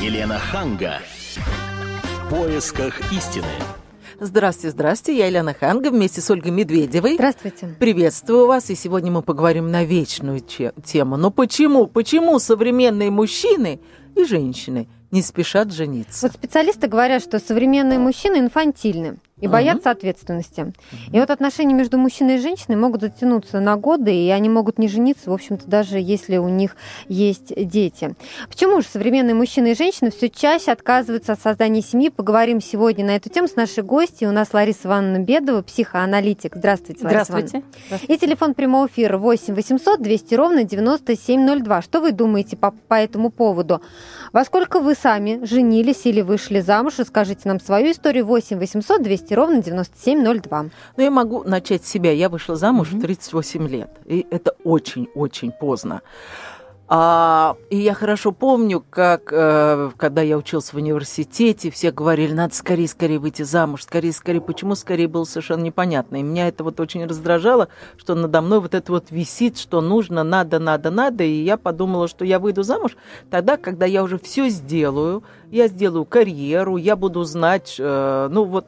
Елена Ханга. В поисках истины. Здравствуйте, здравствуйте. Я Елена Ханга вместе с Ольгой Медведевой. Здравствуйте. Приветствую вас. И сегодня мы поговорим на вечную тему. Но почему? Почему современные мужчины и женщины не спешат жениться? Вот специалисты говорят, что современные мужчины инфантильны и угу. боятся ответственности. Угу. И вот отношения между мужчиной и женщиной могут затянуться на годы, и они могут не жениться, в общем-то, даже если у них есть дети. Почему же современные мужчины и женщины все чаще отказываются от создания семьи? Поговорим сегодня на эту тему с нашей гостьей. У нас Лариса Ивановна Бедова, психоаналитик. Здравствуйте, Лариса Здравствуйте. Здравствуйте. И телефон прямого эфира 8 800 200 ровно 9702. Что вы думаете по, по этому поводу? Во сколько вы сами женились или вышли замуж? Расскажите нам свою историю 8 800 200 200 ровно 9702. Ну, я могу начать с себя. Я вышла замуж mm-hmm. в 38 лет. И это очень-очень поздно. А, и я хорошо помню, как, э, когда я учился в университете, все говорили, надо скорее-скорее выйти замуж, скорее-скорее. Почему скорее было совершенно непонятно. И меня это вот очень раздражало, что надо мной вот это вот висит, что нужно, надо, надо, надо. И я подумала, что я выйду замуж тогда, когда я уже все сделаю, я сделаю карьеру, я буду знать, э, ну вот,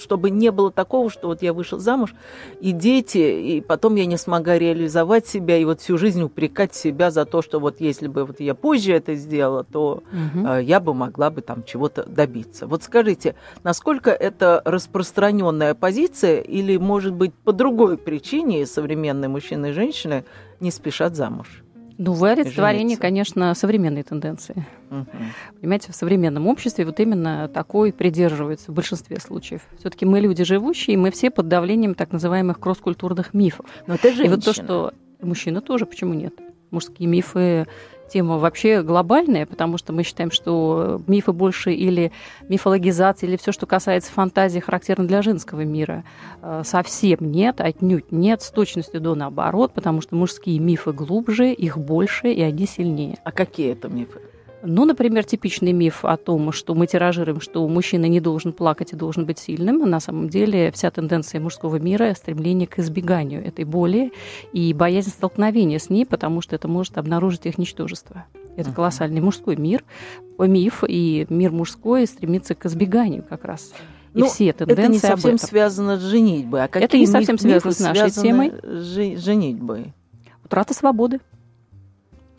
чтобы не было такого, что вот я вышел замуж, и дети, и потом я не смогла реализовать себя, и вот всю жизнь упрекать себя за то, что вот если бы вот я позже это сделала, то угу. я бы могла бы там чего-то добиться. Вот скажите, насколько это распространенная позиция, или, может быть, по другой причине современные мужчины и женщины не спешат замуж? Ну, вы олицетворение, конечно, современной тенденции. Угу. Понимаете, в современном обществе вот именно такой придерживается в большинстве случаев. Все-таки мы люди живущие, мы все под давлением так называемых кросс-культурных мифов. Но это женщина. И вот то, что мужчина тоже, почему нет? Мужские мифы тема вообще глобальная, потому что мы считаем, что мифы больше или мифологизация, или все, что касается фантазии, характерно для женского мира. Э, совсем нет, отнюдь нет, с точностью до наоборот, потому что мужские мифы глубже, их больше, и они сильнее. А какие это мифы? Ну, например, типичный миф о том, что мы тиражируем, что мужчина не должен плакать и должен быть сильным. На самом деле вся тенденция мужского мира – стремление к избеганию этой боли и боязнь столкновения с ней, потому что это может обнаружить их ничтожество. Это колоссальный мужской мир, миф, и мир мужской стремится к избеганию как раз. И ну, все тенденции это не совсем связано с женитьбой. А это не совсем связано с нашей темой. Женитьбой. Утрата свободы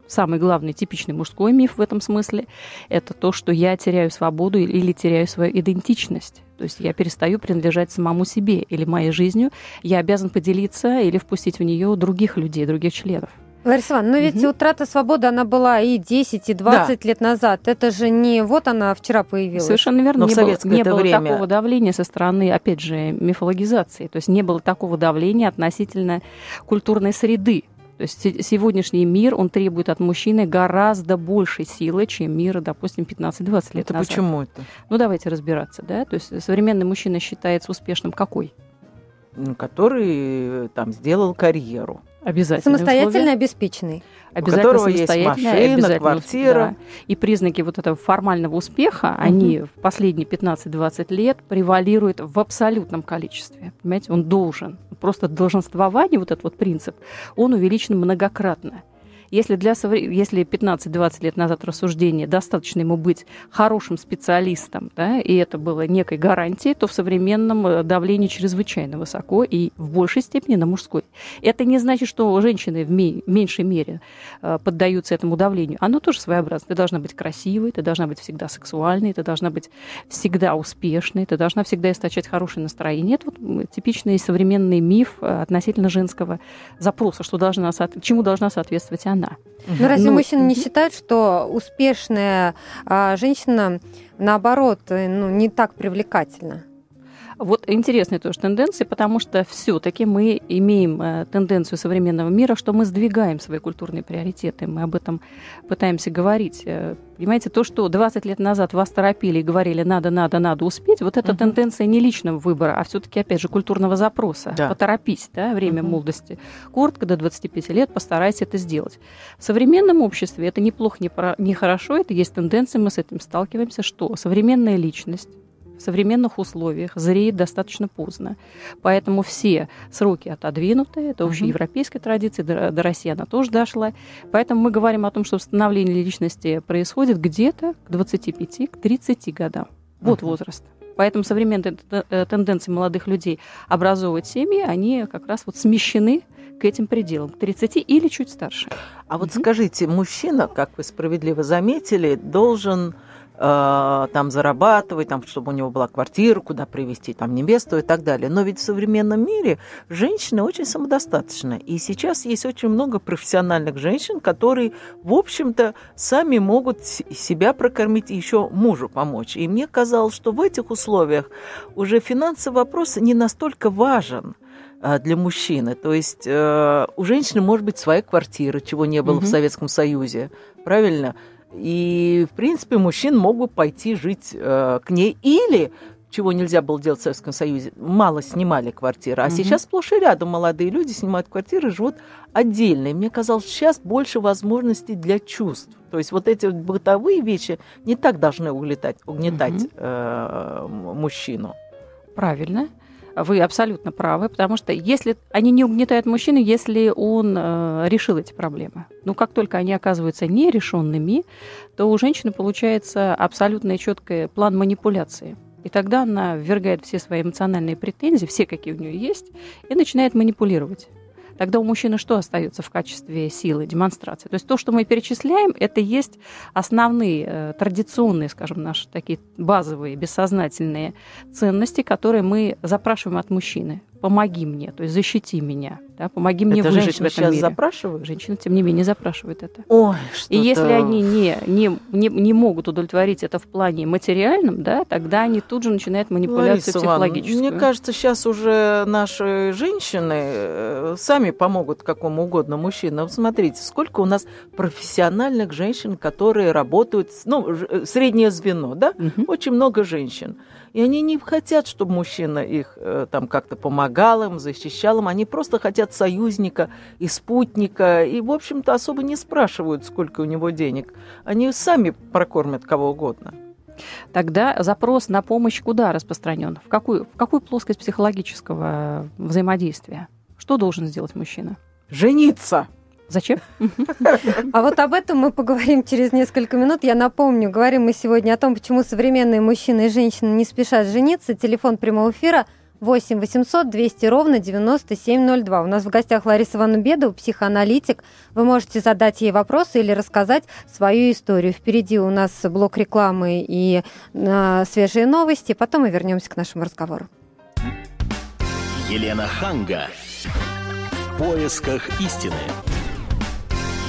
самый главный типичный мужской миф в этом смысле – это то, что я теряю свободу или теряю свою идентичность. То есть я перестаю принадлежать самому себе или моей жизнью. Я обязан поделиться или впустить в нее других людей, других членов. Лариса Ивановна, но ведь угу. утрата свободы, она была и 10, и 20 да. лет назад. Это же не вот она вчера появилась. Совершенно верно. Но не в было, не было время... такого давления со стороны, опять же, мифологизации. То есть не было такого давления относительно культурной среды. То есть сегодняшний мир, он требует от мужчины гораздо большей силы, чем мир, допустим, 15-20 лет это назад. почему это? Ну, давайте разбираться, да. То есть современный мужчина считается успешным какой? Который там сделал карьеру. Обязательно. Самостоятельно условия. обеспеченный. Обязательно у которого есть машина, квартира. Да. И признаки вот этого формального успеха, угу. они в последние 15-20 лет превалируют в абсолютном количестве. Понимаете, он должен. Просто долженствование, вот этот вот принцип, он увеличен многократно. Если, для, если 15-20 лет назад рассуждение достаточно ему быть хорошим специалистом, да, и это было некой гарантией, то в современном э, давлении чрезвычайно высоко и в большей степени на мужской. Это не значит, что женщины в меньшей мере э, поддаются этому давлению. Оно тоже своеобразно. Ты должна быть красивой, ты должна быть всегда сексуальной, ты должна быть всегда успешной, ты должна всегда источать хорошее настроение. Это вот типичный современный миф э, относительно женского запроса, что должна, чему должна соответствовать она она. Но разве ну, мужчины не считают, что успешная а, женщина, наоборот, э, ну, не так привлекательна? Вот интересная тоже тенденция, потому что все-таки мы имеем э, тенденцию современного мира, что мы сдвигаем свои культурные приоритеты. Мы об этом пытаемся говорить. Э, понимаете, то, что 20 лет назад вас торопили и говорили надо, надо, надо успеть, вот эта угу. тенденция не личного выбора, а все-таки, опять же, культурного запроса. Да. Поторопись, да, время угу. молодости. Коротко, до 25 лет постарайся это сделать. В современном обществе это неплохо, не, про, не хорошо, это есть тенденция, мы с этим сталкиваемся, что современная личность в современных условиях зреет достаточно поздно. Поэтому все сроки отодвинуты. Это общеевропейская традиция, до, до России она тоже дошла. Поэтому мы говорим о том, что становление личности происходит где-то к 25, к 30 годам. Вот uh-huh. возраст. Поэтому современные э, тенденции молодых людей образовывать семьи, они как раз вот смещены к этим пределам, к 30 или чуть старше. А вот скажите, мужчина, как вы справедливо заметили, должен э, там зарабатывать, там, чтобы у него была квартира, куда привезти там невесту и так далее. Но ведь в современном мире женщины очень самодостаточны. И сейчас есть очень много профессиональных женщин, которые, в общем-то, сами могут себя прокормить и еще мужу помочь. И мне казалось, что в этих условиях уже финансовый вопрос не настолько важен э, для мужчины. То есть э, у женщины может быть своя квартира, чего не было mm-hmm. в Советском Союзе, правильно? И, в принципе, мужчин могут пойти жить э, к ней или чего нельзя было делать в Советском Союзе, мало снимали квартиры. А угу. сейчас сплошь и рядом молодые люди снимают квартиры, живут отдельно. И мне казалось, сейчас больше возможностей для чувств. То есть вот эти вот бытовые вещи не так должны угнетать, угнетать угу. э, мужчину. Правильно. Вы абсолютно правы, потому что если они не угнетают мужчину, если он э, решил эти проблемы. Но как только они оказываются нерешенными, то у женщины получается абсолютно четкий план манипуляции. И тогда она ввергает все свои эмоциональные претензии, все, какие у нее есть, и начинает манипулировать тогда у мужчины что остается в качестве силы, демонстрации? То есть то, что мы перечисляем, это есть основные, э, традиционные, скажем, наши такие базовые, бессознательные ценности, которые мы запрашиваем от мужчины помоги мне, то есть защити меня, да, помоги мне это выжить в этом сейчас мире. запрашивают? Женщины, тем не менее, запрашивают это. Ой, что И если они не, не, не, не могут удовлетворить это в плане материальном, да, тогда они тут же начинают манипуляцию Лариса психологическую. Ивановна, мне кажется, сейчас уже наши женщины э, сами помогут какому угодно мужчине. Вот смотрите, сколько у нас профессиональных женщин, которые работают, ну, э, среднее звено, да, угу. очень много женщин. И они не хотят, чтобы мужчина их э, там как-то помогал им, защищал им. Они просто хотят союзника и спутника. И, в общем-то, особо не спрашивают, сколько у него денег. Они сами прокормят кого угодно. Тогда запрос на помощь куда распространен? В какую, в какую плоскость психологического взаимодействия? Что должен сделать мужчина? Жениться. Зачем? А вот об этом мы поговорим через несколько минут. Я напомню, говорим мы сегодня о том, почему современные мужчины и женщины не спешат жениться. Телефон прямого эфира 8 800 200 ровно 9702. У нас в гостях Лариса Ивановна Бедова, психоаналитик. Вы можете задать ей вопросы или рассказать свою историю. Впереди у нас блок рекламы и э, свежие новости. Потом мы вернемся к нашему разговору. Елена Ханга. В поисках истины.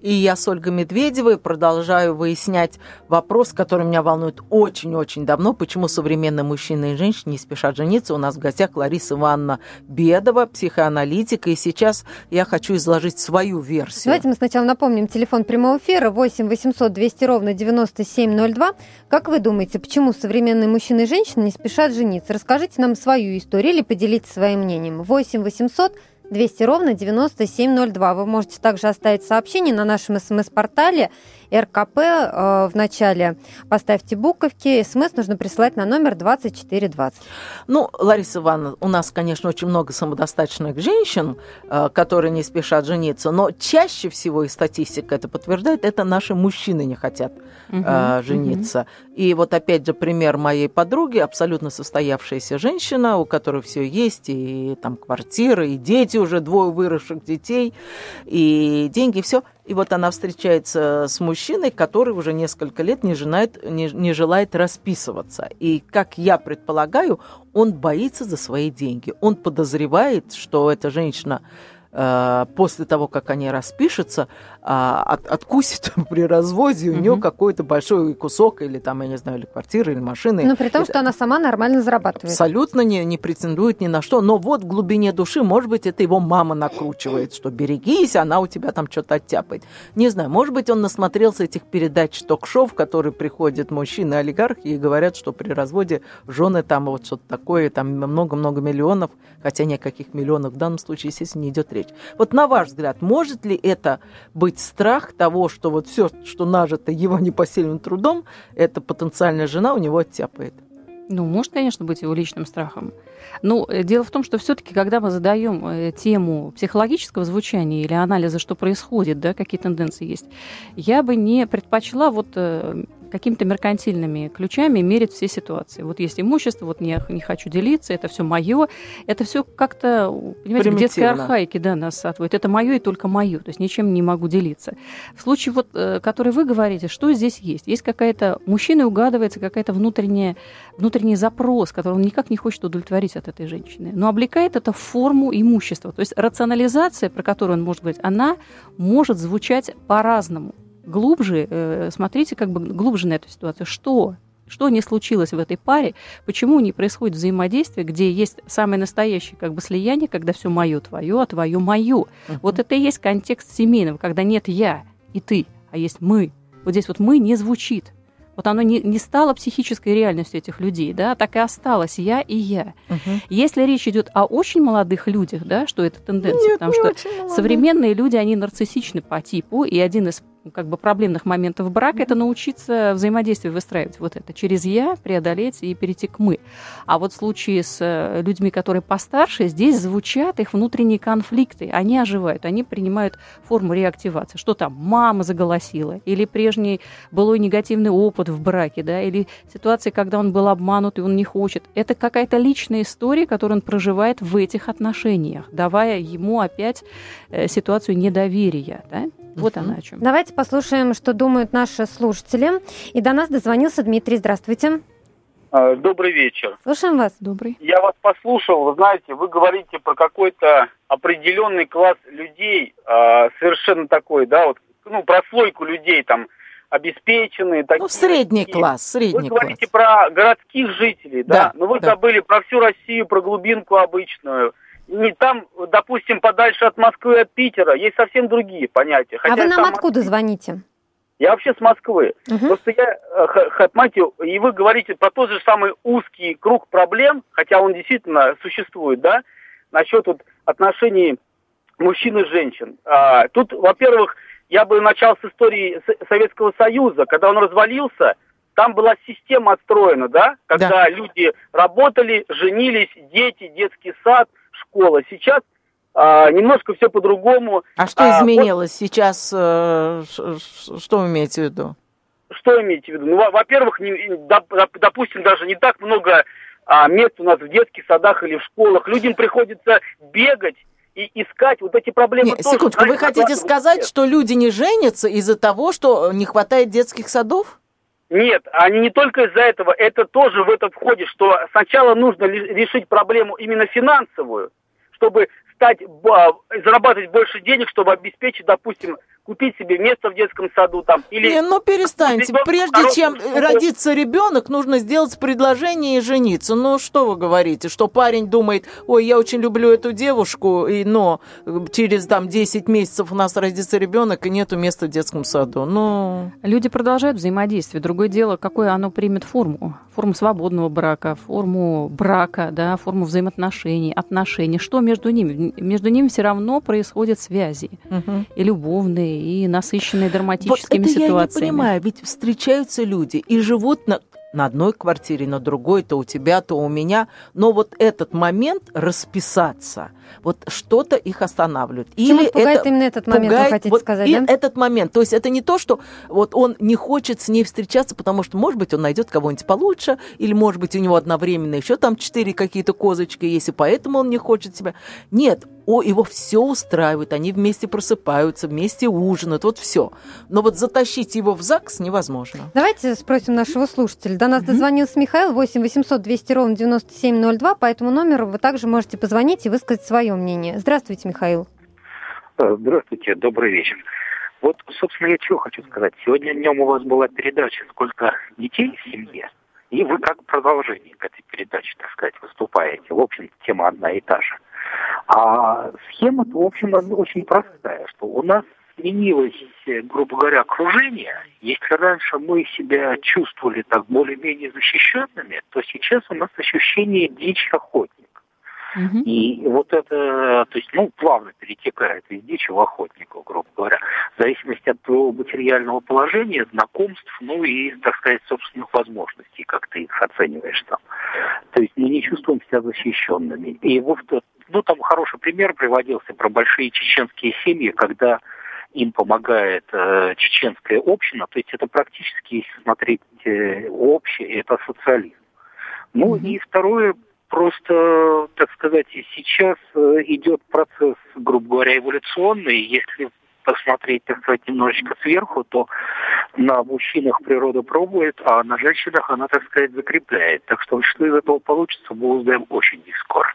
И я с Ольгой Медведевой продолжаю выяснять вопрос, который меня волнует очень-очень давно. Почему современные мужчины и женщины не спешат жениться? У нас в гостях Лариса Ивановна Бедова, психоаналитик. И сейчас я хочу изложить свою версию. Давайте мы сначала напомним телефон прямого эфира 8 800 200 ровно 9702. Как вы думаете, почему современные мужчины и женщины не спешат жениться? Расскажите нам свою историю или поделитесь своим мнением. 8 800 200 ровно 9702. Вы можете также оставить сообщение на нашем смс-портале РКП э, в начале поставьте буковки. СМС нужно присылать на номер 2420. Ну, Лариса Ивановна, у нас, конечно, очень много самодостаточных женщин, э, которые не спешат жениться, но чаще всего, и статистика это подтверждает, это наши мужчины не хотят э, жениться. Угу. И вот опять же пример моей подруги, абсолютно состоявшаяся женщина, у которой все есть, и там квартира, и дети уже, двое выросших детей, и деньги, все – и вот она встречается с мужчиной, который уже несколько лет не, женает, не, не желает расписываться. И, как я предполагаю, он боится за свои деньги. Он подозревает, что эта женщина после того, как они распишутся, а, от, откусит при разводе у нее какой-то большой кусок, или там, я не знаю, или квартиры, или машины. Но при том, это, что она сама нормально зарабатывает. Абсолютно не, не претендует ни на что. Но вот в глубине души, может быть, это его мама накручивает, что берегись, она у тебя там что-то оттяпает. Не знаю, может быть, он насмотрелся этих передач ток-шоу, в которые приходят мужчины-олигархи и говорят, что при разводе жены там вот что-то такое, там много-много миллионов, хотя ни о каких миллионах в данном случае, естественно, не идет речь речь. Вот на ваш взгляд, может ли это быть страх того, что вот все, что нажито его непосильным трудом, эта потенциальная жена у него оттяпает? Ну, может, конечно, быть его личным страхом. Ну, э, дело в том, что все-таки, когда мы задаем э, тему психологического звучания или анализа, что происходит, да, какие тенденции есть, я бы не предпочла вот э, какими-то меркантильными ключами мерить все ситуации. Вот есть имущество, вот не, не хочу делиться, это все мое. Это все как-то, понимаете, в детской архаике да, нас отводит. Это мое и только мое, то есть ничем не могу делиться. В случае, вот, э, который вы говорите, что здесь есть? Есть какая-то, мужчина угадывается какая-то внутренняя, внутренний запрос, который он никак не хочет удовлетворить от этой женщины. Но облекает это в форму имущества. То есть рационализация, про которую он может говорить, она может звучать по-разному глубже, э, смотрите как бы глубже на эту ситуацию. Что? Что не случилось в этой паре? Почему не происходит взаимодействие, где есть самое настоящее как бы слияние, когда все мое твое, а твое мое? Uh-huh. Вот это и есть контекст семейного, когда нет я и ты, а есть мы. Вот здесь вот мы не звучит вот оно не, не стало психической реальностью этих людей, да, так и осталось я и я. Угу. Если речь идет о очень молодых людях, да, что это тенденция, Нет, потому что современные люди, они нарциссичны по типу, и один из как бы проблемных моментов брака mm-hmm. это научиться взаимодействие выстраивать вот это через я преодолеть и перейти к мы. А вот в случае с э, людьми, которые постарше, здесь звучат их внутренние конфликты, они оживают, они принимают форму реактивации. Что там, мама заголосила, или прежний былой негативный опыт в браке, да, или ситуация, когда он был обманут и он не хочет. Это какая-то личная история, которую он проживает в этих отношениях, давая ему опять э, ситуацию недоверия, да. Вот она о чем. Давайте послушаем, что думают наши слушатели. И до нас дозвонился Дмитрий. Здравствуйте. А, добрый вечер. Слушаем вас. Добрый. Я вас послушал. Вы знаете, вы говорите про какой-то определенный класс людей, а, совершенно такой, да, вот, ну, прослойку людей там обеспеченные. Такие, ну, средний такие. класс, средний Вы говорите про городских жителей, да, да но вы да. забыли про всю Россию, про глубинку обычную не там, допустим, подальше от Москвы, от Питера, есть совсем другие понятия. Хотя а вы нам откуда звоните? Я вообще с Москвы. Угу. Просто я, э, понимаете, и вы говорите про тот же самый узкий круг проблем, хотя он действительно существует, да, насчет вот отношений мужчин и женщин. А, тут, во-первых, я бы начал с истории Советского Союза, когда он развалился, там была система отстроена, да, когда да. люди работали, женились, дети, детский сад – школа. Сейчас а, немножко все по-другому. А что а, изменилось вот, сейчас? Э, что вы имеете в виду? Что имеете в виду? Ну, во-первых, не, допустим, даже не так много а, мест у нас в детских садах или в школах. Людям приходится бегать и искать вот эти проблемы. Не, тоже, секундочку, вы хотите сказать, что люди не женятся из-за того, что не хватает детских садов? Нет, они не только из-за этого, это тоже в это входит, что сначала нужно решить проблему именно финансовую, чтобы стать, зарабатывать больше денег, чтобы обеспечить, допустим, купить себе место в детском саду там. Или... Не, ну перестаньте. Прежде чем чтобы... родится ребенок, нужно сделать предложение и жениться. Ну что вы говорите, что парень думает, ой, я очень люблю эту девушку, и, но через там 10 месяцев у нас родится ребенок и нету места в детском саду. Ну... Люди продолжают взаимодействие. Другое дело, какое оно примет форму. Форму свободного брака, форму брака, да, форму взаимоотношений, отношений. Что между ними? Между ними все равно происходят связи. Угу. И любовные, и насыщенные драматическими вот это ситуациями. Я не понимаю, ведь встречаются люди и живут на на одной квартире, на другой, то у тебя, то у меня. Но вот этот момент расписаться, вот что-то их останавливает. Или пугает это именно этот момент, пугает, вы хотите вот сказать, и да? этот момент. То есть это не то, что вот он не хочет с ней встречаться, потому что, может быть, он найдет кого-нибудь получше, или, может быть, у него одновременно еще там четыре какие-то козочки есть, и поэтому он не хочет себя. Нет, о, его все устраивает, они вместе просыпаются, вместе ужинают, вот все. Но вот затащить его в ЗАГС невозможно. Давайте спросим нашего слушателя. До нас mm-hmm. дозвонился Михаил, 8 800 200 ровно 9702. По этому номеру вы также можете позвонить и высказать свое мнение. Здравствуйте, Михаил. Э, здравствуйте, добрый вечер. Вот, собственно, я чего хочу сказать. Сегодня днем у вас была передача «Сколько детей в семье?» И вы как продолжение к этой передаче, так сказать, выступаете. В общем, тема одна и та же. А схема-то, в общем, очень простая, что у нас сменилось, грубо говоря, окружение. Если раньше мы себя чувствовали так более-менее защищенными, то сейчас у нас ощущение дичь охотник. Угу. И вот это, то есть, ну, плавно перетекает из дичи в охотников, грубо говоря, в зависимости от твоего материального положения, знакомств, ну и, так сказать, собственных возможностей, как ты их оцениваешь там. То есть мы не чувствуем себя защищенными. И вот, ну, там хороший пример приводился про большие чеченские семьи, когда им помогает э, чеченская община, то есть это практически, если смотреть э, общее, это социализм. Ну mm-hmm. и второе, просто, так сказать, сейчас э, идет процесс, грубо говоря, эволюционный. Если посмотреть, так сказать, немножечко сверху, то на мужчинах природа пробует, а на женщинах она, так сказать, закрепляет. Так что что из этого получится, мы узнаем очень не скоро.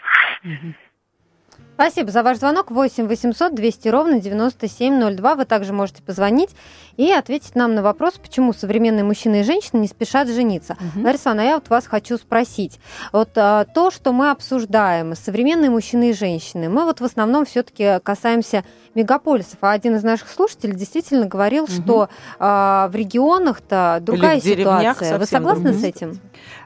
Спасибо за ваш звонок. 8 800 200 ровно 9702. Вы также можете позвонить и ответить нам на вопрос, почему современные мужчины и женщины не спешат жениться. Угу. Лариса Ивановна, я вот вас хочу спросить. Вот а, то, что мы обсуждаем, современные мужчины и женщины, мы вот в основном все-таки касаемся мегаполисов. А один из наших слушателей действительно говорил, угу. что а, в регионах-то другая ситуация. Вы согласны с этим?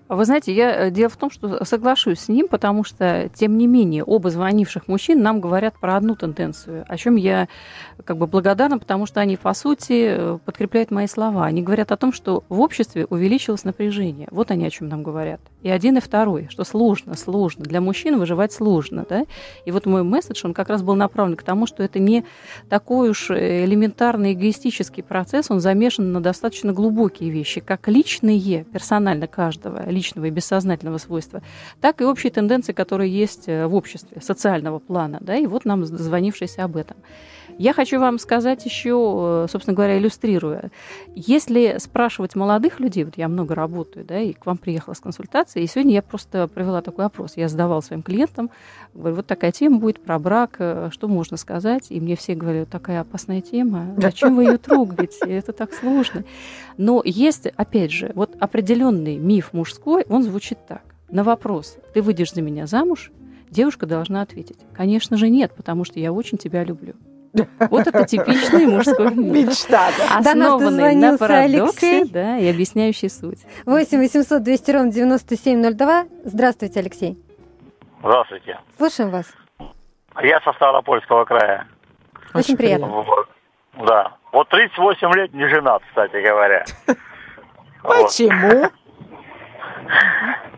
Вы знаете, я, э, дело в том, что соглашусь с ним, потому что, тем не менее, оба звонивших мужчин нам говорят про одну тенденцию, о чем я как бы благодарна, потому что они, по сути, э, подкрепляют мои слова. Они говорят о том, что в обществе увеличилось напряжение. Вот они о чем нам говорят. И один, и второй, что сложно, сложно. Для мужчин выживать сложно. Да? И вот мой месседж, он как раз был направлен к тому, что это не такой уж э, элементарный эгоистический процесс, он замешан на достаточно глубокие вещи, как личные, персонально каждого, личного и бессознательного свойства, так и общие тенденции, которые есть э, в обществе, социального плана. Да? И вот нам звонившийся об этом. Я хочу вам сказать еще, э, собственно говоря, иллюстрируя. Если спрашивать молодых людей, вот я много работаю, да, и к вам приехала с консультацией, и сегодня я просто провела такой опрос. Я задавала своим клиентам, говорю, вот такая тема будет про брак, э, что можно сказать? И мне все говорят, такая опасная тема, зачем вы ее трогаете? Это так сложно. Но есть, опять же, вот определенный миф мужской, он звучит так. На вопрос, ты выйдешь за меня замуж? Девушка должна ответить, конечно же нет, потому что я очень тебя люблю. Вот это типичный мужской мечта, основанный на парадоксе да, и объясняющий суть. 8 800 200 ровно 9702. Здравствуйте, Алексей. Здравствуйте. Слушаем вас. Я со Ставропольского края. Очень, приятно. Вот. Да. Вот 38 лет не женат, кстати говоря. Почему?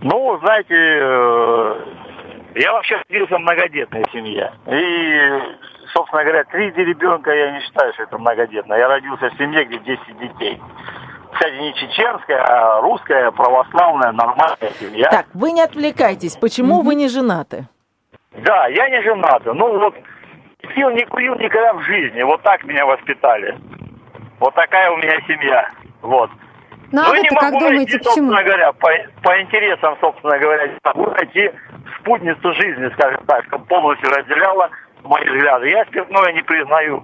Ну, знаете, э, я вообще родился в многодетной семье. И, собственно говоря, три ребенка я не считаю, что это многодетно. Я родился в семье, где 10 детей. Кстати, не чеченская, а русская, православная, нормальная семья. Так, вы не отвлекайтесь. Почему mm-hmm. вы не женаты? Да, я не женат. Ну вот, пил, не курил никогда в жизни. Вот так меня воспитали. Вот такая у меня семья. Вот. Ну, а ну, вы не как могу думаете, найти, почему? говоря, по, по интересам, собственно говоря, не могу найти спутницу жизни, скажем так, чтобы полностью разделяла мои взгляды. Я спиртное не признаю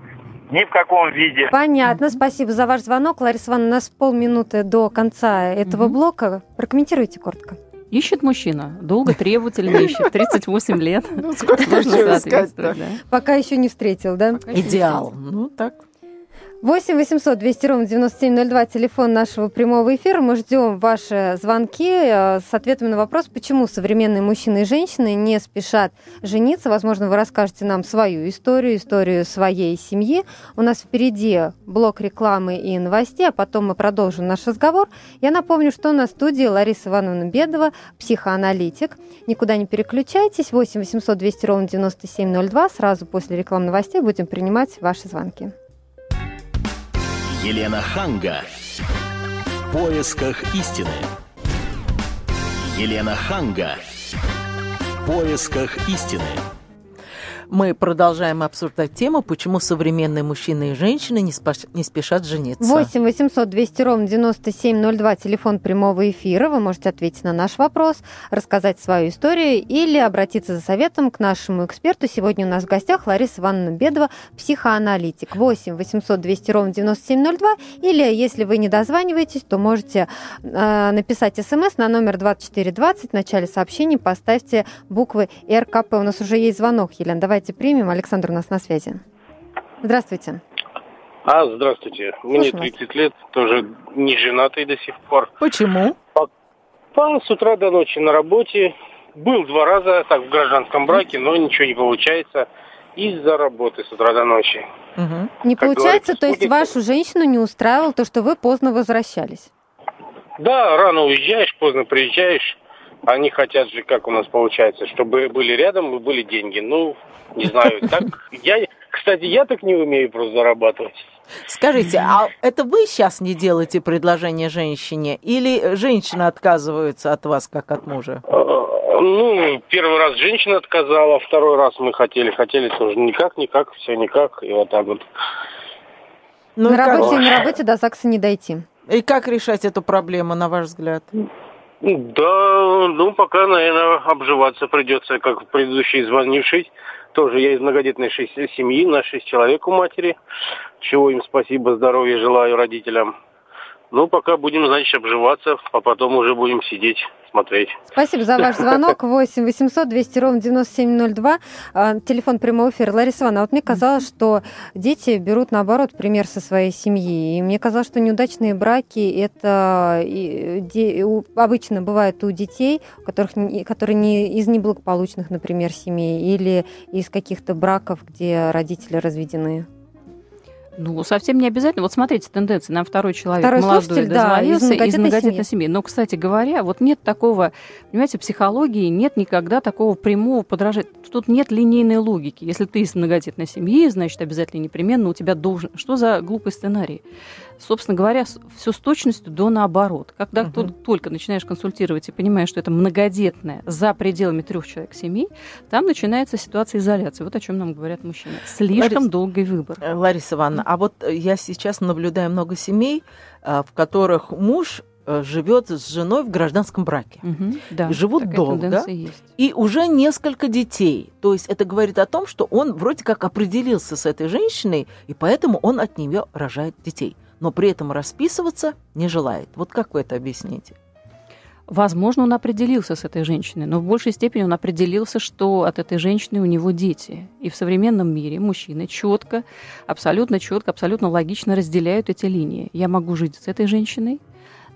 ни в каком виде. Понятно, спасибо за ваш звонок. Лариса Ивановна, у нас полминуты до конца этого угу. блока. Прокомментируйте коротко. Ищет мужчина, долго, требовательно ищет, 38 лет. Ну, сколько можно искать Пока еще не встретил, да? Идеал. Ну, так. 8 800 200 ровно 9702, телефон нашего прямого эфира. Мы ждем ваши звонки э, с ответами на вопрос, почему современные мужчины и женщины не спешат жениться. Возможно, вы расскажете нам свою историю, историю своей семьи. У нас впереди блок рекламы и новостей, а потом мы продолжим наш разговор. Я напомню, что на студии Лариса Ивановна Бедова, психоаналитик. Никуда не переключайтесь. 8 800 200 ровно 9702. Сразу после рекламы новостей будем принимать ваши звонки. Елена Ханга. В поисках истины. Елена Ханга. В поисках истины. Мы продолжаем обсуждать тему, почему современные мужчины и женщины не, спаш... не спешат жениться. 8 800 200 ровно 9702, телефон прямого эфира. Вы можете ответить на наш вопрос, рассказать свою историю или обратиться за советом к нашему эксперту. Сегодня у нас в гостях Лариса Ивановна Бедова, психоаналитик. 8 800 200 ровно 9702. Или, если вы не дозваниваетесь, то можете э, написать смс на номер 2420. В начале сообщения поставьте буквы РКП. У нас уже есть звонок, Елена. Давай Давайте примем. Александр у нас на связи. Здравствуйте. А, здравствуйте. Мне 30 лет, тоже не женатый до сих пор. Почему? По, по, с утра до ночи на работе. был два раза так в гражданском браке, но ничего не получается из-за работы с утра до ночи. Угу. Не как получается, то есть вашу женщину не устраивало то, что вы поздно возвращались? Да, рано уезжаешь, поздно приезжаешь. Они хотят же, как у нас получается, чтобы были рядом и были деньги. Ну, не знаю, так я, кстати, я так не умею просто зарабатывать. Скажите, а это вы сейчас не делаете предложение женщине или женщина отказывается от вас, как от мужа? А, ну, первый раз женщина отказала, второй раз мы хотели, хотели тоже никак, никак, все никак, и вот так вот. Ну, на работе и на работе до ЗАГСа не дойти. И как решать эту проблему, на ваш взгляд? Да, ну, пока, наверное, обживаться придется, как предыдущий звонивший. Тоже я из многодетной семьи, на шесть человек у матери. Чего им спасибо, здоровья желаю родителям. Ну, пока будем, значит, обживаться, а потом уже будем сидеть, смотреть. Спасибо за ваш звонок. 8 800 200 ровно 9702. А, телефон прямого эфира. Лариса Ивановна, вот мне казалось, что дети берут, наоборот, пример со своей семьи. И мне казалось, что неудачные браки, это обычно бывает у детей, которых, которые не из неблагополучных, например, семей, или из каких-то браков, где родители разведены. Ну, совсем не обязательно. Вот смотрите, тенденции. Нам второй человек второй молодой да, из многодетной, семьи. семьи. Но, кстати говоря, вот нет такого, понимаете, психологии нет никогда такого прямого подражания. Тут нет линейной логики. Если ты из многодетной семьи, значит, обязательно непременно у тебя должен... Что за глупый сценарий? Собственно говоря, все с точностью до наоборот. Когда угу. ты только начинаешь консультировать и понимаешь, что это многодетная за пределами трех человек семьи, там начинается ситуация изоляции. Вот о чем нам говорят мужчины. Слишком Ларис... долгий выбор. Э, Лариса Ивановна, а вот я сейчас наблюдаю много семей, э, в которых муж э, живет с женой в гражданском браке. Угу, да, живут долго. Есть. И уже несколько детей. То есть это говорит о том, что он вроде как определился с этой женщиной, и поэтому он от нее рожает детей но при этом расписываться не желает. Вот как вы это объясните? Возможно, он определился с этой женщиной, но в большей степени он определился, что от этой женщины у него дети. И в современном мире мужчины четко, абсолютно четко, абсолютно логично разделяют эти линии. Я могу жить с этой женщиной,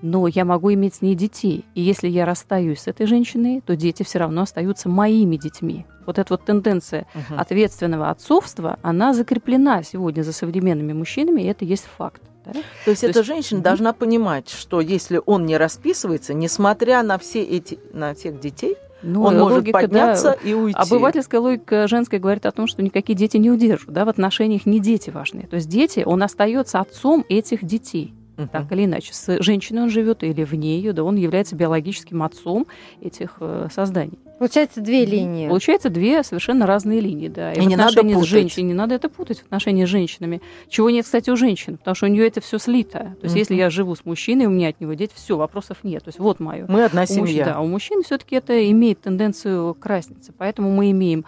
но я могу иметь с ней детей. И если я расстаюсь с этой женщиной, то дети все равно остаются моими детьми. Вот эта вот тенденция угу. ответственного отцовства, она закреплена сегодня за современными мужчинами, и это есть факт. Да? То есть То эта есть... женщина должна понимать, что если он не расписывается, несмотря на все эти, на всех детей, ну, он может логика, подняться да, и уйти. Обывательская логика женская говорит о том, что никакие дети не удержат. Да, в отношениях не дети важны. То есть дети, он остается отцом этих детей uh так или иначе. С женщиной он живет или вне ее, да, он является биологическим отцом этих э, созданий. Получается две линии. Получается две совершенно разные линии, да. И, и в не надо путать. с женщиной не надо это путать в отношении с женщинами. Чего нет, кстати, у женщин, потому что у нее это все слито. То есть, uh если я живу с мужчиной, у меня от него дети, все, вопросов нет. То есть, вот мое. Мы одна семья. У мужчин, да, у мужчин все-таки это имеет тенденцию к разнице. Поэтому мы имеем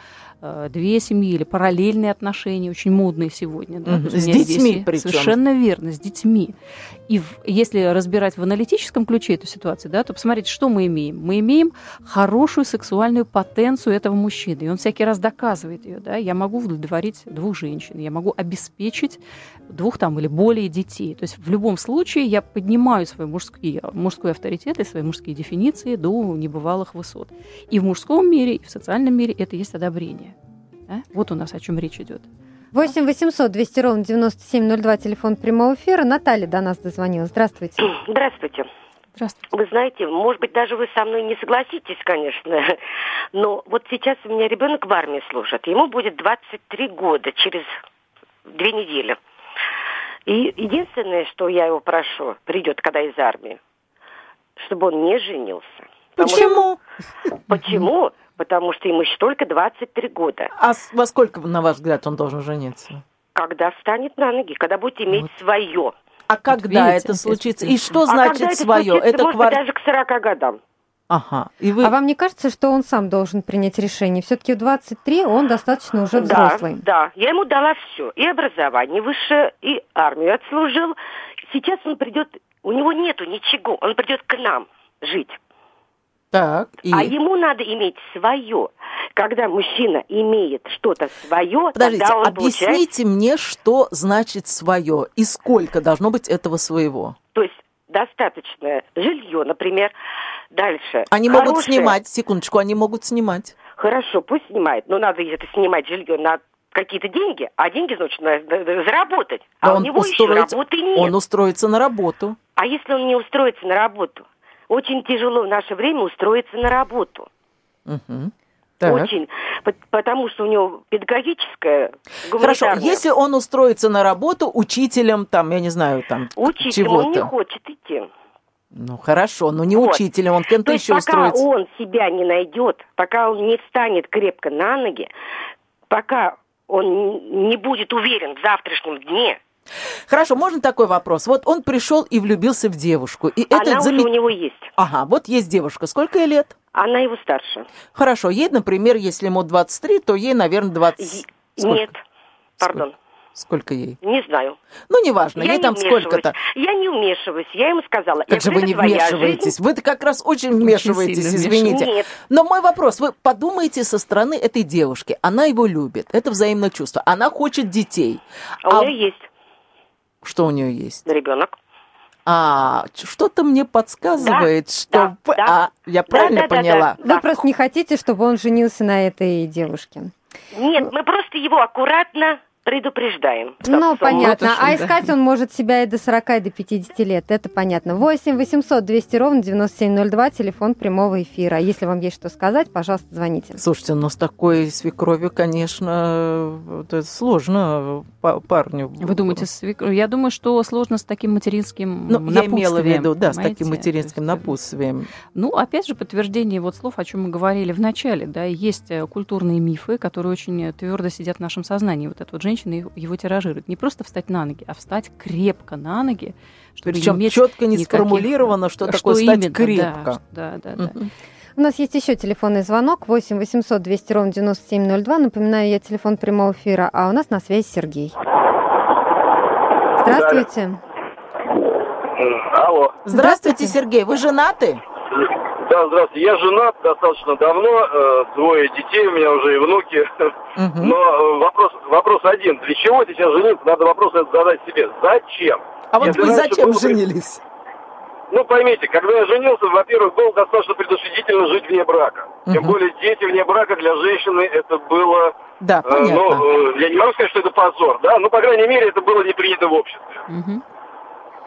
две семьи или параллельные отношения, очень модные сегодня. Да? Угу. С детьми причем. Совершенно верно, с детьми. И в, если разбирать в аналитическом ключе эту ситуацию, да, то посмотрите, что мы имеем. Мы имеем хорошую сексуальную потенцию этого мужчины, и он всякий раз доказывает ее. Да? Я могу удовлетворить двух женщин, я могу обеспечить двух там или более детей. То есть в любом случае я поднимаю свой мужской, мужской авторитет и свои мужские дефиниции до небывалых высот. И в мужском мире, и в социальном мире это есть одобрение. Да? Вот у нас о чем речь идет. 8 800 200 ровно 9702, телефон прямого эфира. Наталья до нас дозвонилась. Здравствуйте. Здравствуйте. Здравствуйте. Вы знаете, может быть, даже вы со мной не согласитесь, конечно, но вот сейчас у меня ребенок в армии служит. Ему будет 23 года через две недели. И единственное, что я его прошу, придет, когда из армии, чтобы он не женился. Почему? Почему? Потому что ему еще только 23 года. А во сколько, на ваш взгляд, он должен жениться? Когда встанет на ноги, когда будет иметь вот. свое. А когда Видите? это случится? И что а значит когда это свое? Случится, это может квар... быть, даже к 40 годам. Ага. И вы... А вам не кажется, что он сам должен принять решение? Все-таки в 23 он достаточно уже взрослый. Да, да. Я ему дала все. И образование высшее, и армию отслужил. Сейчас он придет, у него нету ничего. Он придет к нам жить. Так, и... А ему надо иметь свое. Когда мужчина имеет что-то свое, Подождите, тогда он объясните получает... мне, что значит свое и сколько должно быть этого своего. То есть достаточное жилье, например, Дальше. Они могут Хорошая- снимать, секундочку, они могут снимать. Хорошо, пусть снимает, но надо это снимать жилье на какие-то деньги, а деньги, значит, надо заработать. А Но у него еще устроится- работы нет. Он устроится на работу. А если он не устроится на работу? Очень тяжело в наше время устроиться на работу. Мгм. Так. Очень. Пот- Потому что у него педагогическая, Хорошо, если он устроится на работу учителем, там, я не знаю, там, Учителем он не хочет идти. Ну, хорошо, но не Вот. учителем, он кем-то еще пока устроится. он себя не найдет, пока он не встанет крепко на ноги, пока он не будет уверен в завтрашнем дне, Хорошо, можно такой вопрос? Вот он пришел и влюбился в девушку, и она это уже заме- у него есть. Ага, вот есть девушка. Сколько ей лет? Она его старше. Хорошо, ей, например, если ему 23, то ей, наверное, 20... Е- Сколько? Нет, пардон, Сколько ей? не знаю. Ну, неважно, я ей не там сколько-то. Я не вмешиваюсь. Я ему сказала. я Как же вы не вмешиваетесь? жизнь. Вы-то как раз очень вмешиваетесь, сильно извините. Нет. Но мой вопрос, вы подумайте со стороны этой девушки. Она его любит, это взаимное чувство. Она хочет детей. А, А у нее есть Что у нее есть? ребенок. А, что-то мне подсказывает, что... да, п- да. А, я правильно да, да, поняла? Вы просто не хотите, чтобы он женился на этой девушке. Нет, мы просто его аккуратно предупреждаем. Ну, понятно. А да. искать он может себя и до 40, и до 50 лет. Это понятно. 8 800 200 ровно 9702, телефон прямого эфира. Если вам есть что сказать, пожалуйста, звоните. Слушайте, ну с такой свекровью, конечно, это сложно па- парню. Вы думаете, свек- я думаю, что сложно с таким материнским Ну, я имела в напутствием, виду, да, с таким материнским есть, напутствием. Ну, опять же, подтверждение вот слов, о чем мы говорили в начале, да, есть э, культурные мифы, которые очень твердо сидят в нашем сознании. Вот эта вот женщина его- его тиражирует. Не просто встать на ноги, а встать крепко на ноги, чтобы Причем иметь четко не никаких- сформулировано, что, что такое стать именно, крепко. Да, да, да. У нас есть еще телефонный звонок 8 800 200 ровно 9702. Напоминаю, я телефон прямого эфира, а у нас на связи Сергей. Здравствуйте. Алло. Здравствуйте, Сергей. Вы женаты? Да, здравствуйте. Я женат достаточно давно, э, двое детей у меня уже и внуки. Мгм. Но э, вопрос, вопрос один. Для чего сейчас жениться? Надо вопрос этот задать себе. Зачем? А вот Если вы зачем было бы- женились? Ну, поймите, когда я женился, во-первых, было достаточно предусмотрительно жить вне брака. Тем Мгм. более дети вне брака для женщины это было... Да, э, понятно. ну, э, я не могу сказать, что это позор, да? Ну, по крайней мере, это было не принято в обществе. Мгм.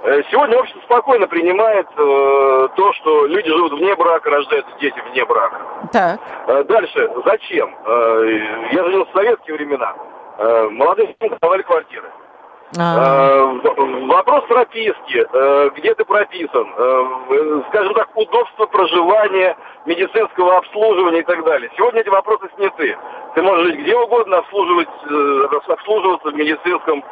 Э, Сегодня общество спокойно принимает э, то, что люди живут вне брака, рождаются дети вне брака. Так. Э, Дальше, зачем? Э, Я женился в советские времена. Э, Молодым людям давали квартиры. А, Э, Вопрос прописки. Э, Где ты прописан? Э, Скажем так, удобство проживания, медицинского обслуживания и так далее. Сегодня эти вопросы сняты. Ты можешь жить где угодно, обслуживать, э, обслуживаться в медицинском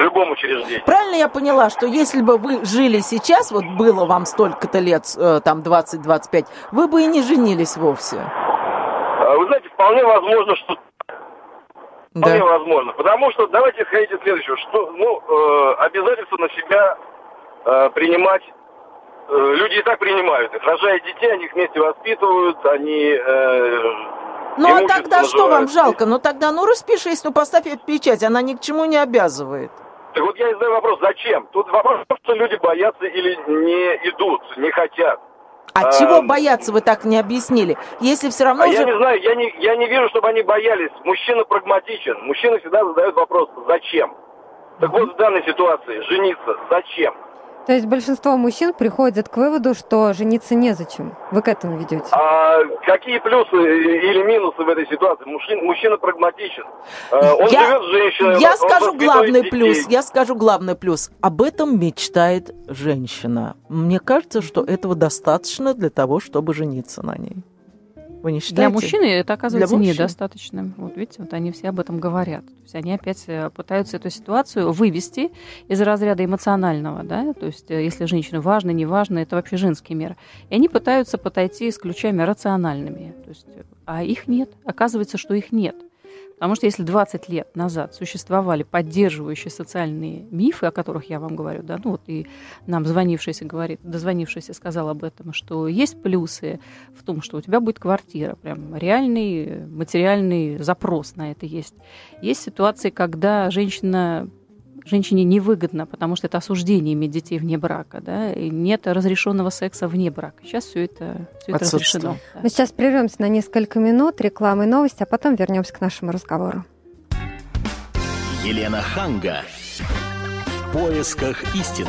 любом учреждении. Правильно я поняла, что если бы вы жили сейчас, вот было вам столько-то лет, э, там 20-25, вы бы и не женились вовсе. А Вы знаете, вполне возможно, что Вполне Да. возможно. Потому что давайте исходить из следующего, что ну, э, обязательства на себя э, принимать э, люди и так принимают их. Рожая детей, они их вместе воспитывают, они э, Ну а тогда что вам жалко? Ну тогда, ну распишись, ну поставь печать, она ни к чему не обязывает. Так вот я и задаю вопрос, зачем? Тут вопрос что люди боятся или не идут, не хотят. А, А, чего бояться, вы так не объяснили? Если все равно А же... я не знаю, я не, я не вижу, чтобы они боялись. Мужчина прагматичен. Мужчина всегда задает вопрос, зачем? Так вот, в данной ситуации, жениться, зачем? То есть большинство мужчин приходят к выводу, что жениться незачем. Вы к этому ведете? А какие плюсы или минусы в этой ситуации? Мужчина, мужчина прагматичен. А, Он Я- живет с женщиной. Я он скажу главный детей. плюс. Я скажу главный плюс. Об этом мечтает женщина. Мне кажется, что этого достаточно для того, чтобы жениться на ней. Вы не считаете? Для мужчины это оказывается Для недостаточным. Вот видите, вот они все об этом говорят. То есть они опять э, пытаются эту ситуацию вывести из разряда эмоционального, да, то есть э, если женщина важна, не важна, это вообще женский мир. И они пытаются подойти с ключами рациональными, то есть, э, а их нет. Оказывается, что их нет. Потому что если 20 лет назад существовали поддерживающие социальные мифы, о которых я вам говорю, да, ну вот и нам звонившийся говорит, дозвонившийся сказал об этом, что есть плюсы в том, что у тебя будет квартира, прям реальный э, материальный запрос на это есть. Есть ситуации, когда женщина женщине невыгодно, потому что это осуждение иметь детей вне брака, да, и нет разрешенного секса вне брака. Сейчас все это, все это разрешено. Да. Мы сейчас прервемся на несколько минут, рекламы и новости, а потом вернемся к нашему разговору. Елена Ханга. В поисках истины.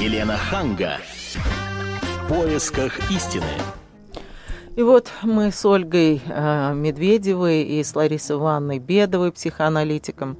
Елена Ханга. В поисках истины. И вот мы с Ольгой э, Медведевой и с Ларисой Ивановной Бедовой, психоаналитиком,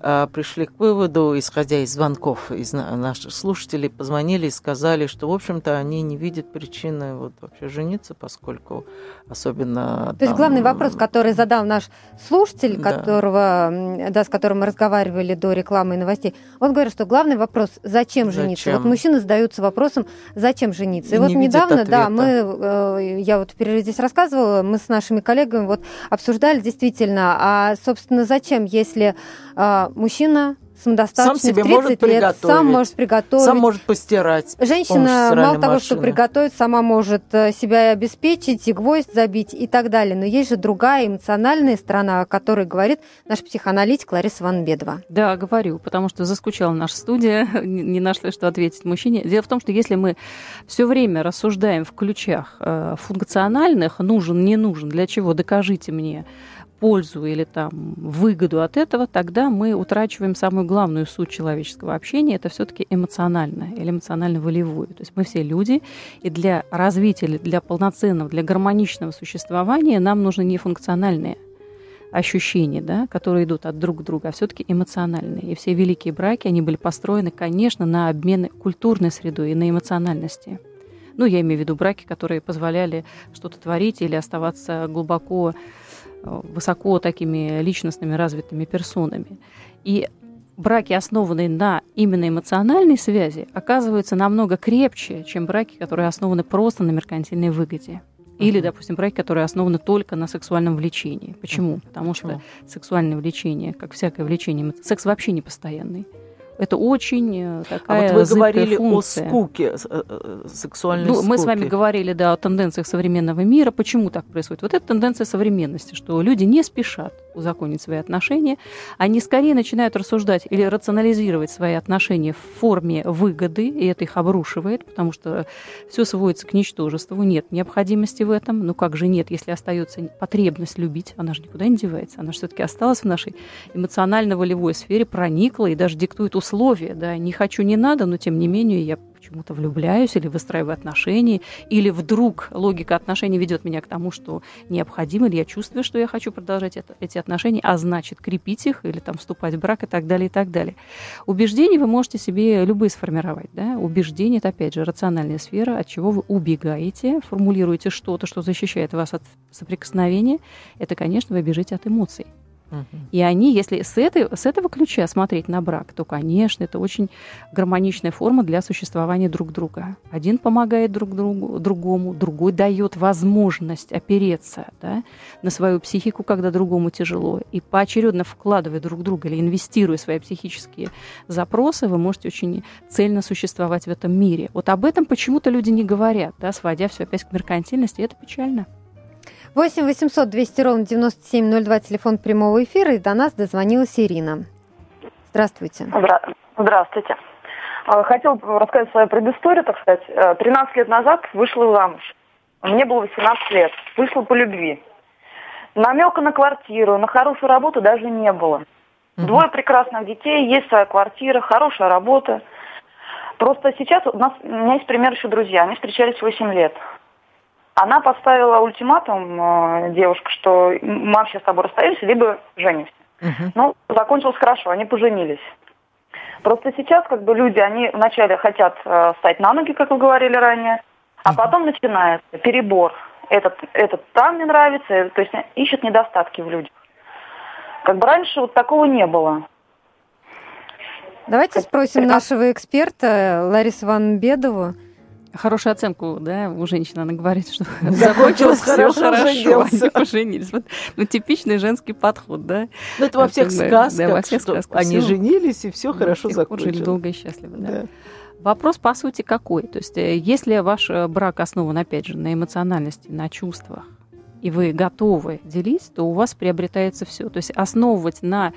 пришли к выводу, исходя из звонков из наших слушателей, позвонили и сказали, что, в общем-то, они не видят причины вот вообще жениться, поскольку особенно... То там... есть главный вопрос, который задал наш слушатель, да. которого, да, с которым мы разговаривали до рекламы и новостей, он говорит, что главный вопрос, зачем, зачем? жениться? Вот мужчины задаются вопросом, зачем жениться? И не вот недавно, ответа. да, мы, э, я вот впервые здесь рассказывала, мы с нашими коллегами вот обсуждали действительно, а, собственно, зачем, если а, мужчина самодостаточный, сам себе в 30 может лет, приготовить, сам может приготовить. Сам может постирать. Женщина мало того, что приготовит, сама может э, себя обеспечить, и гвоздь забить и так далее. Но есть же другая эмоциональная сторона, о которой говорит наш психоаналитик Лариса Ванбедова. Да, говорю, потому что заскучала наша студия, не нашли, что ответить мужчине. Дело в том, что если мы все время рассуждаем в ключах э, функциональных, нужен, не нужен, для чего, докажите мне, пользу или там выгоду от этого, тогда мы утрачиваем самую главную суть человеческого общения, это все-таки эмоциональное или эмоционально-волевое. То есть мы все люди, и для развития, для полноценного, для гармоничного существования нам нужны не функциональные ощущения, да, которые идут от друг друга, а все-таки эмоциональные. И все великие браки, они были построены, конечно, на обмене культурной средой и на эмоциональности. Ну, я имею в виду браки, которые позволяли что-то творить или оставаться глубоко высоко такими личностными развитыми персонами. И браки, основанные на именно эмоциональной связи, оказываются намного крепче, чем браки, которые основаны просто на меркантильной выгоде. Или, допустим, браки, которые основаны только на сексуальном влечении. Почему? Потому Почему? что сексуальное влечение, как всякое влечение, секс вообще не постоянный. Это очень такая э, А вот вы говорили функция. о скуке, э, э, сексуальной ну, скуке. Мы с вами говорили, да, о тенденциях современного мира. Почему так происходит? Вот это тенденция современности, что люди не спешат узаконить свои отношения, они скорее начинают рассуждать или рационализировать свои отношения в форме выгоды, и это их обрушивает, потому что все сводится к ничтожеству. Нет необходимости в этом. Ну как же нет, если остается потребность любить, она же никуда не девается. Она же все-таки осталась в нашей эмоционально-волевой сфере, проникла и даже диктует условия, да, не хочу, не надо, но тем не менее я почему-то влюбляюсь или выстраиваю отношения, или вдруг логика отношений ведет меня к тому, что необходимо, или я чувствую, что я хочу продолжать это, эти отношения, а значит крепить их или там вступать в брак и так далее, и так далее. Убеждения вы можете себе любые сформировать. Да? Убеждение – это, опять же, рациональная сфера, от чего вы убегаете, формулируете что-то, что защищает вас от соприкосновения. Это, конечно, вы бежите от эмоций. И они, если с, этой, с этого ключа смотреть на брак, то, конечно, это очень гармоничная форма для существования друг друга. Один помогает друг другу, другому, другой дает возможность опереться да, на свою психику, когда другому тяжело. И поочередно вкладывая друг друга или инвестируя свои психические запросы, вы можете очень цельно существовать в этом мире. Вот об этом почему-то люди не говорят, да, сводя все опять к меркантильности, и это печально. 8 800 200 ровно 9702, телефон прямого эфира, и до нас дозвонилась Ирина. Здравствуйте. Здравствуйте. А, хотел рассказать свою предысторию, так сказать. 13 э, лет назад вышла замуж. Мне было 18 лет. Вышла по любви. Намека на квартиру, на хорошую работу даже не было. Угу. Двое прекрасных детей, есть своя квартира, хорошая работа. Просто сейчас у, нас, у меня есть пример еще друзья. Они встречались 8 лет. Она поставила ультиматум, э, девушка, что мы вообще с тобой расстаемся, либо женимся. Угу. Ну, закончилось хорошо, они поженились. Просто сейчас как бы люди, они вначале хотят э, встать на ноги, как вы говорили ранее, а угу. потом начинается перебор. Этот, этот там не нравится, э, то есть ищут недостатки в людях. Как бы раньше вот такого не было. Давайте спросим нашего эксперта Ларису Ван Бедову хорошую оценку, да, у женщины она говорит, что закончилось все хорошо, они поженились. Вот, ну, типичный женский подход, да. Ну, это во всех сказках, да, во всех сказках. Они женились, и все хорошо закончилось. Жили долго и счастливо, да. Вопрос, по сути, какой? То есть, э, если ваш э, брак основан, опять же, на эмоциональности, на чувствах, и вы готовы делить, то у вас приобретается все. То есть основывать на,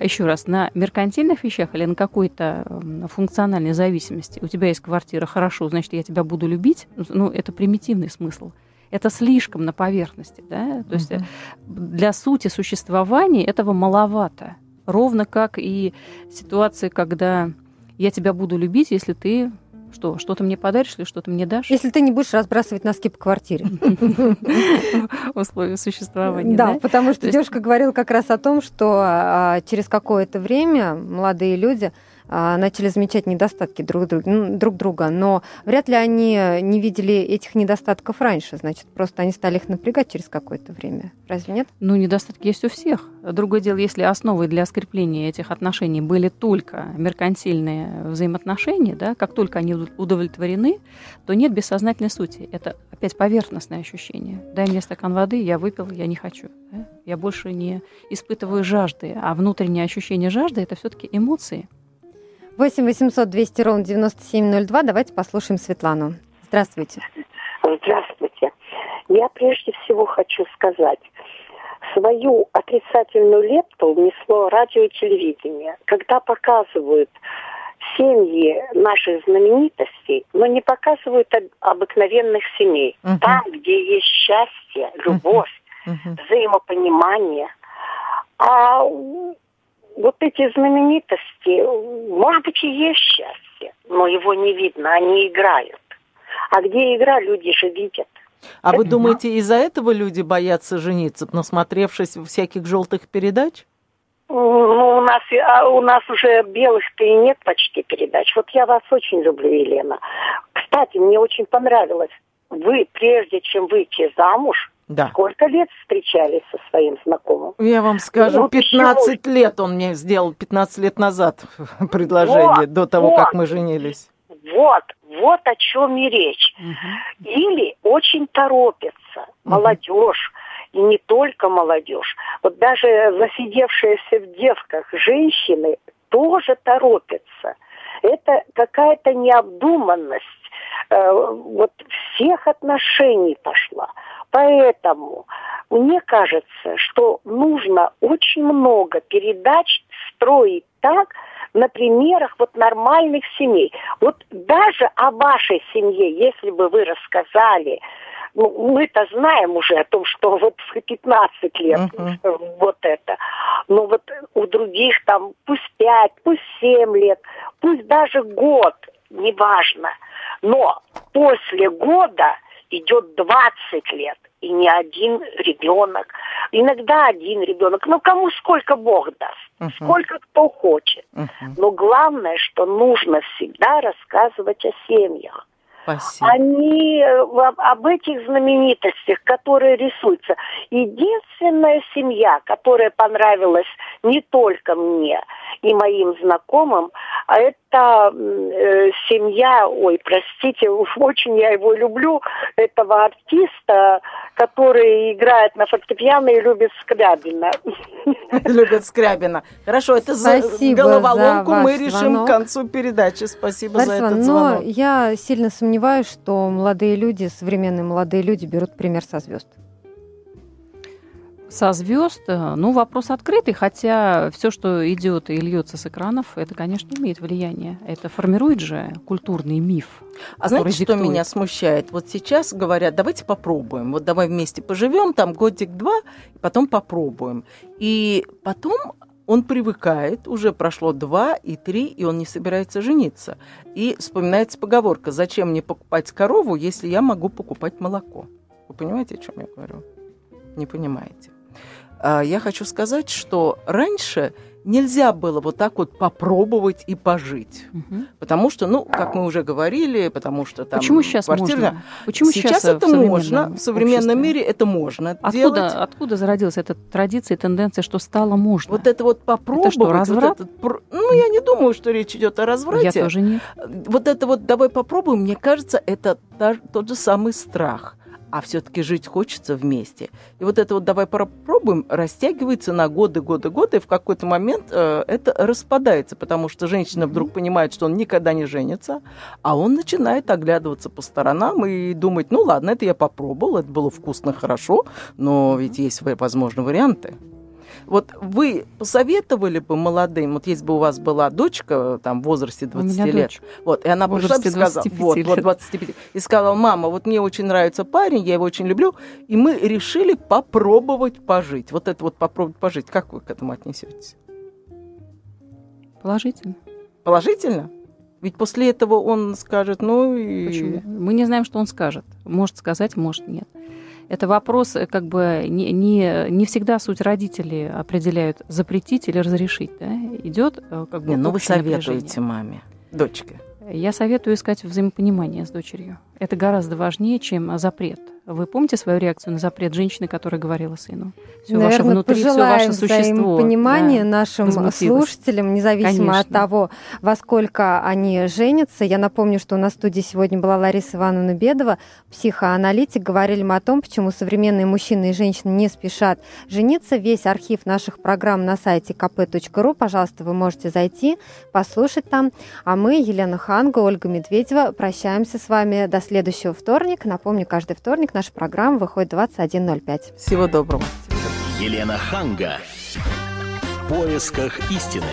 еще раз, на меркантильных вещах или на какой-то функциональной зависимости. У тебя есть квартира, хорошо, значит, я тебя буду любить. Ну, это примитивный смысл это слишком на поверхности. Да? То есть uh-huh. для сути существования этого маловато. Ровно как и ситуации, когда я тебя буду любить, если ты что, что-то мне подаришь или что-то мне дашь? Если ты не будешь разбрасывать носки по квартире. Условия существования. Да, потому что девушка говорила как раз о том, что а, через какое-то время молодые люди начали замечать недостатки друг друга, ну, друг друга, но вряд ли они не видели этих недостатков раньше, значит, просто они стали их напрягать через какое-то время. Разве нет? Ну, недостатки есть у всех. Другое дело, если основой для скрепления этих отношений были только меркантильные взаимоотношения, да, как только они удовлетворены, то нет бессознательной сути. Это опять поверхностное ощущение. Дай мне стакан воды, я выпил, я не хочу. Да? Я больше не испытываю жажды, а внутреннее ощущение жажды – это все-таки эмоции. 8 800 200 ровно 9702. Давайте послушаем Светлану. Здравствуйте. Здравствуйте. Я прежде всего хочу сказать, свою отрицательную лепту внесло радио и телевидение. Когда показывают семьи наших знаменитостей, но не показывают обыкновенных семей. Uh-huh. Там, где есть счастье, любовь, uh-huh. взаимопонимание. А вот эти знаменитости, может быть, и есть счастье, но его не видно, они играют. А где игра, люди же видят. А Это вы думаете, из-за этого люди боятся жениться, насмотревшись всяких желтых передач? Ну, у нас, а у нас уже белых-то и нет почти передач. Вот я вас очень люблю, Елена. Кстати, мне очень понравилось. Вы, прежде чем выйти замуж, да. Сколько лет встречались со своим знакомым? Я вам скажу, ну, 15 почему? лет он мне сделал, 15 лет назад предложение, вот, до того, вот, как мы женились. Вот, вот о чем и речь. Угу. Или очень торопится угу. молодежь, и не только молодежь. Вот даже засидевшиеся в девках женщины тоже торопятся. Это какая-то необдуманность э, вот всех отношений пошла. Поэтому мне кажется, что нужно очень много передач строить так, на примерах вот нормальных семей. Вот даже о вашей семье, если бы вы рассказали, ну, мы-то знаем уже о том, что вот в 15 лет uh-huh. вот это. Но вот у других там пусть 5, пусть 7 лет, пусть даже год, неважно. Но после года идет 20 лет, и не один ребенок. Иногда один ребенок. Но кому сколько Бог даст, uh-huh. сколько кто хочет. Uh-huh. Но главное, что нужно всегда рассказывать о семьях. Спасибо. Они э, об этих знаменитостях, которые рисуются. Единственная семья, которая понравилась не только мне и моим знакомым, а это э, семья, ой, простите, очень я его люблю, этого артиста, который играет на фортепиано и любит Скрябина. Любит Скрябина. Хорошо, это за головоломку мы решим к концу передачи. Спасибо за этот звонок. Но я сильно сомневаюсь, что молодые люди, современные молодые люди берут пример со звезд со звезд, э, ну, вопрос открытый, хотя все, что идет и льется с экранов, это, конечно, имеет влияние. Это формирует же культурный миф. А знаете, диктует. что меня смущает? Вот сейчас говорят, давайте попробуем. Вот давай вместе поживем, там годик-два, и потом попробуем. И потом он привыкает, уже прошло два и три, и он не собирается жениться. И вспоминается поговорка, зачем мне покупать корову, если я могу покупать молоко. Вы понимаете, о чем я говорю? Не понимаете. А, я хочу сказать, что раньше нельзя было вот так вот попробовать и пожить. Угу. Потому что, ну, как мы уже говорили, потому что там Почему сейчас квартира... можно? Почему сейчас, сейчас это можно? В современном обществе? мире это можно откуда, делать. Откуда зародилась эта традиция и тенденция, что стало можно? Вот это вот попробовать. Это что, разврат? Вот этот, ну, я не думаю, что речь идет о разврате. Я тоже нет. Вот это вот давай попробуем, мне кажется, это та, тот же самый страх – а все-таки жить хочется вместе. И вот это вот давай попробуем растягивается на годы, годы, годы, и в какой-то момент э, это распадается, потому что женщина вдруг понимает, что он никогда не женится, а он начинает оглядываться по сторонам и думать, ну ладно, это я попробовал, это было вкусно, хорошо, но ведь есть, возможно, варианты. Вот вы посоветовали бы молодым, вот если бы у вас была дочка там в возрасте 20 лет, дочь. вот, и она пришла бы сказала, вот, вот 25, и сказала, мама, вот мне очень нравится парень, я его очень люблю, и мы решили попробовать пожить. Вот это вот попробовать пожить, как вы к этому отнесетесь? Положительно. Положительно? Ведь после этого он скажет, ну и... Почему? Мы не знаем, что он скажет. Может сказать, может нет. Это вопрос, э, как бы не, не, не всегда суть родителей определяют запретить или разрешить. Да? Идет э, как бы. Не, ну вы советуете маме, дочке. Я советую искать взаимопонимание с дочерью. Это гораздо важнее, чем запрет. Вы помните свою реакцию на запрет женщины, которая говорила сыну? Все ваше внутри, все ваше существо. понимание да, нашим слушателям, независимо Конечно. от того, во сколько они женятся. Я напомню, что у нас в студии сегодня была Лариса Ивановна Бедова, психоаналитик. Говорили мы о том, почему современные мужчины и женщины не спешат жениться. Весь архив наших программ на сайте kp.ru. Пожалуйста, вы можете зайти, послушать там. А мы, Елена Ханга, Ольга Медведева, прощаемся с вами до следующего вторника. Напомню, каждый вторник наша программа выходит 21.05. Всего доброго. Елена Ханга. В поисках истины.